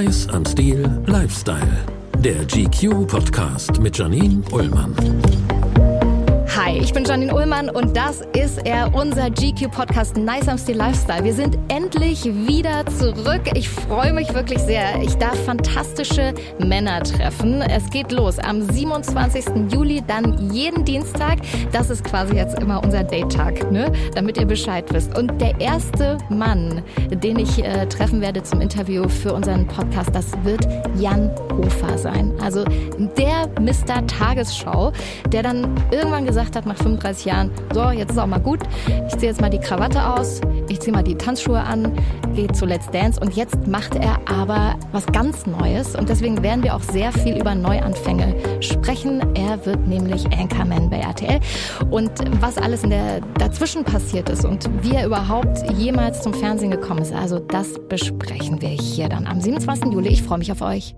Nice am Stil Lifestyle. Der GQ Podcast mit Janine Ullmann. Bin Janine Ullmann und das ist er, unser GQ-Podcast Nice am Stil Lifestyle. Wir sind endlich wieder zurück. Ich freue mich wirklich sehr. Ich darf fantastische Männer treffen. Es geht los am 27. Juli, dann jeden Dienstag. Das ist quasi jetzt immer unser Date-Tag, ne? damit ihr Bescheid wisst. Und der erste Mann, den ich äh, treffen werde zum Interview für unseren Podcast, das wird Jan Hofer sein. Also der Mr. Tagesschau, der dann irgendwann gesagt gesagt hat nach 35 Jahren, so, jetzt ist auch mal gut, ich ziehe jetzt mal die Krawatte aus, ich ziehe mal die Tanzschuhe an, gehe zu Let's Dance und jetzt macht er aber was ganz Neues und deswegen werden wir auch sehr viel über Neuanfänge sprechen. Er wird nämlich Anchorman bei RTL und was alles in der dazwischen passiert ist und wie er überhaupt jemals zum Fernsehen gekommen ist, also das besprechen wir hier dann am 27. Juli. Ich freue mich auf euch.